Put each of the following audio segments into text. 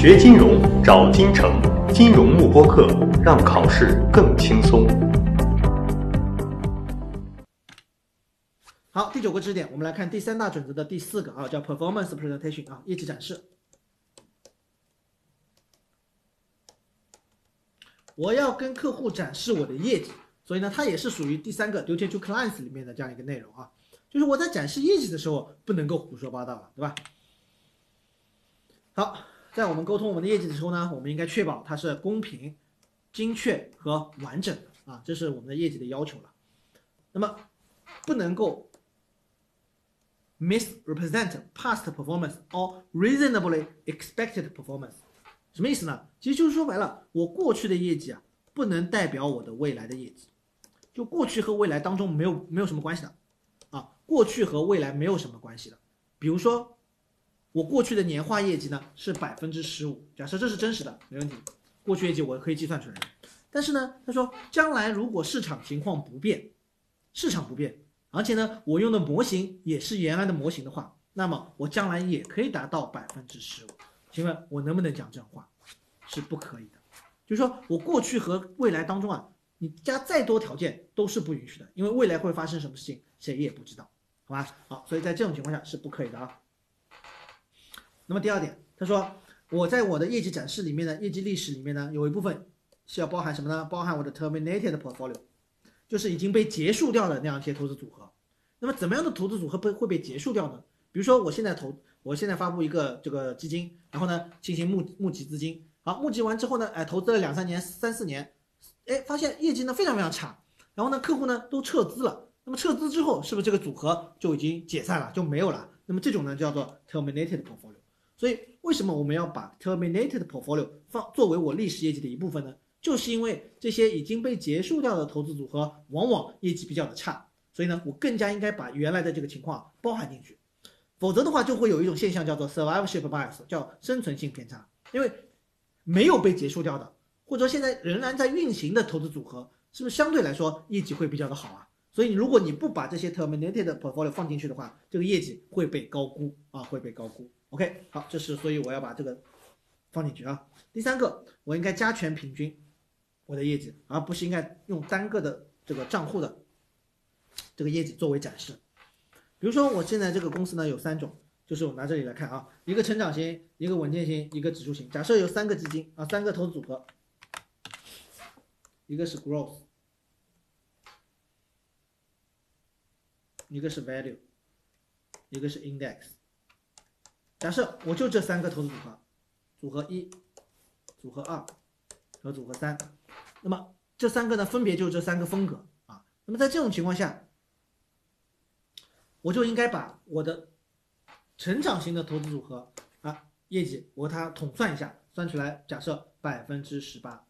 学金融找金城，金融慕播课，让考试更轻松。好，第九个知识点，我们来看第三大准则的第四个啊，叫 performance presentation 啊，业绩展示。我要跟客户展示我的业绩，所以呢，它也是属于第三个 duty to clients 里面的这样一个内容啊，就是我在展示业绩的时候不能够胡说八道了，对吧？好，在我们沟通我们的业绩的时候呢，我们应该确保它是公平、精确和完整的啊，这是我们的业绩的要求了。那么不能够 misrepresent past performance or reasonably expected performance，什么意思呢？其实就是说白了，我过去的业绩啊，不能代表我的未来的业绩，就过去和未来当中没有没有什么关系的啊，过去和未来没有什么关系的，比如说。我过去的年化业绩呢是百分之十五，假设这是真实的，没问题。过去业绩我可以计算出来。但是呢，他说将来如果市场情况不变，市场不变，而且呢我用的模型也是原来的模型的话，那么我将来也可以达到百分之十五。请问，我能不能讲这种话？是不可以的。就是说我过去和未来当中啊，你加再多条件都是不允许的，因为未来会发生什么事情谁也不知道，好吧？好，所以在这种情况下是不可以的啊。那么第二点，他说我在我的业绩展示里面呢，业绩历史里面呢，有一部分是要包含什么呢？包含我的 terminated portfolio，就是已经被结束掉的那样一些投资组合。那么怎么样的投资组合被会被结束掉呢？比如说我现在投，我现在发布一个这个基金，然后呢进行募募集资金，好，募集完之后呢，哎，投资了两三年、三四年，哎，发现业绩呢非常非常差，然后呢客户呢都撤资了。那么撤资之后，是不是这个组合就已经解散了，就没有了？那么这种呢叫做 terminated portfolio。所以，为什么我们要把 terminated portfolio 放作为我历史业绩的一部分呢？就是因为这些已经被结束掉的投资组合往往业绩比较的差，所以呢，我更加应该把原来的这个情况包含进去。否则的话，就会有一种现象叫做 survivorship bias，叫生存性偏差。因为没有被结束掉的，或者说现在仍然在运行的投资组合，是不是相对来说业绩会比较的好啊？所以，如果你不把这些 terminated portfolio 放进去的话，这个业绩会被高估啊，会被高估。OK，好，这是所以我要把这个放进去啊。第三个，我应该加权平均我的业绩，而不是应该用单个的这个账户的这个业绩作为展示。比如说，我现在这个公司呢有三种，就是我拿这里来看啊，一个成长型，一个稳健型，一个指数型。假设有三个基金啊，三个投资组合，一个是 growth，一个是 value，一个是 index。假设我就这三个投资组合，组合一、组合二和组合三，那么这三个呢，分别就这三个风格啊。那么在这种情况下，我就应该把我的成长型的投资组合啊业绩，我和它统算一下，算出来假设百分之十八。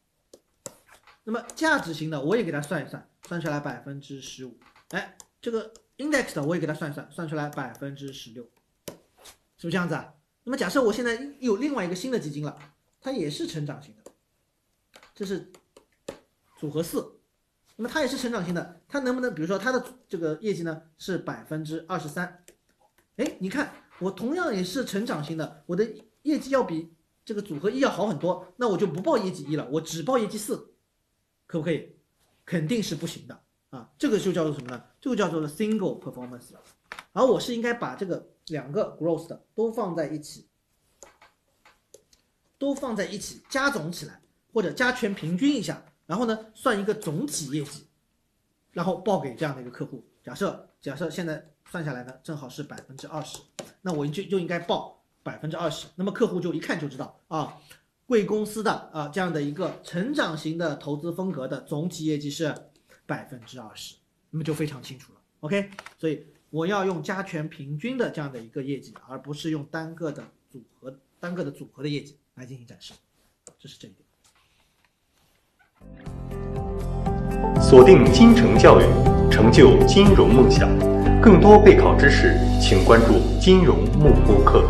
那么价值型的我也给它算一算，算出来百分之十五。哎，这个 index 的我也给它算一算，算出来百分之十六。是不是这样子啊？那么假设我现在有另外一个新的基金了，它也是成长型的，这是组合四，那么它也是成长型的，它能不能比如说它的这个业绩呢是百分之二十三？哎，你看我同样也是成长型的，我的业绩要比这个组合一要好很多，那我就不报业绩一了，我只报业绩四，可不可以？肯定是不行的啊，这个就叫做什么呢？这个叫做 single performance 了，而我是应该把这个。两个 growth 的都放在一起，都放在一起加总起来，或者加权平均一下，然后呢算一个总体业绩，然后报给这样的一个客户。假设假设现在算下来呢正好是百分之二十，那我就就应该报百分之二十。那么客户就一看就知道啊，贵公司的啊这样的一个成长型的投资风格的总体业绩是百分之二十，那么就非常清楚了。OK，所以。我要用加权平均的这样的一个业绩，而不是用单个的组合、单个的组合的业绩来进行展示，这是这一点。锁定金城教育，成就金融梦想。更多备考知识，请关注金融慕播课。